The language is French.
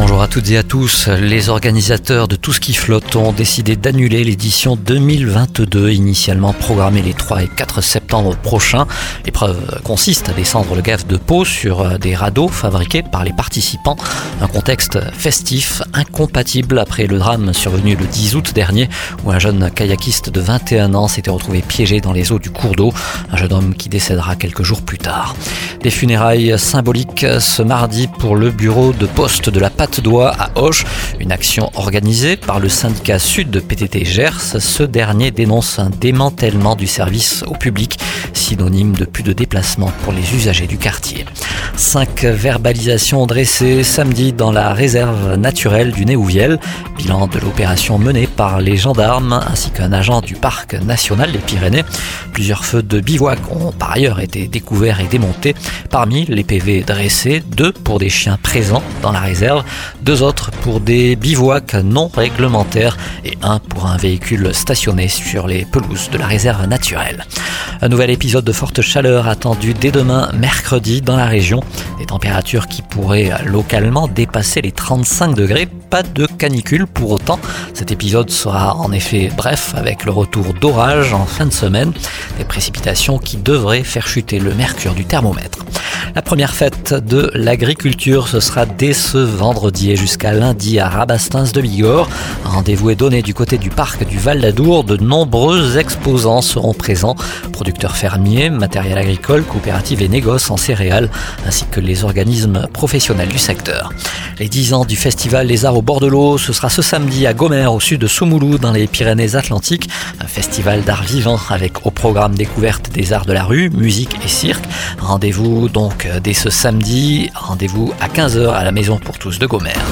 Bonjour à toutes et à tous. Les organisateurs de Tout ce qui flotte ont décidé d'annuler l'édition 2022, initialement programmée les 3 et 4 septembre prochains. L'épreuve consiste à descendre le gaffe de Pau sur des radeaux fabriqués par les participants. Un contexte festif, incompatible après le drame survenu le 10 août dernier, où un jeune kayakiste de 21 ans s'était retrouvé piégé dans les eaux du cours d'eau. Un jeune homme qui décédera quelques jours plus tard. Des funérailles symboliques ce mardi pour le bureau de poste de la Patte d'Oie à Auch, une action organisée par le syndicat sud de PTT Gers. Ce dernier dénonce un démantèlement du service au public, synonyme de plus de déplacements pour les usagers du quartier. Cinq verbalisations dressées samedi dans la réserve naturelle du Néouviel, bilan de l'opération menée par les gendarmes ainsi qu'un agent du parc national des Pyrénées. Plusieurs feux de bivouac ont par ailleurs été découverts et démontés. Parmi les PV dressés, deux pour des chiens présents dans la réserve, deux autres pour des bivouacs non réglementaires et un pour un véhicule stationné sur les pelouses de la réserve naturelle. Un nouvel épisode de forte chaleur attendu dès demain mercredi dans la région. Des températures qui pourraient localement dépasser les 35 degrés. Pas de canicule pour autant. Cet épisode sera en effet bref avec le retour d'orage en fin de semaine. Des précipitations qui devraient faire chuter le mercure du thermomètre. La première fête de l'agriculture, ce sera dès ce vendredi et jusqu'à lundi à Rabastins de Bigorre. Rendez-vous est donné du côté du parc du Val d'Adour. De nombreux exposants seront présents. Producteurs fermiers, matériel agricole, coopératives et négoces en céréales, ainsi que les organismes professionnels du secteur. Les 10 ans du festival Les Arts au bord de l'eau, ce sera ce samedi à Gomère, au sud de Soumoulou, dans les Pyrénées-Atlantiques. Un festival d'art vivant avec au programme découverte des arts de la rue, musique et cirque. Rendez-vous donc dès ce samedi. Rendez-vous à 15h à la Maison pour tous de Gomère.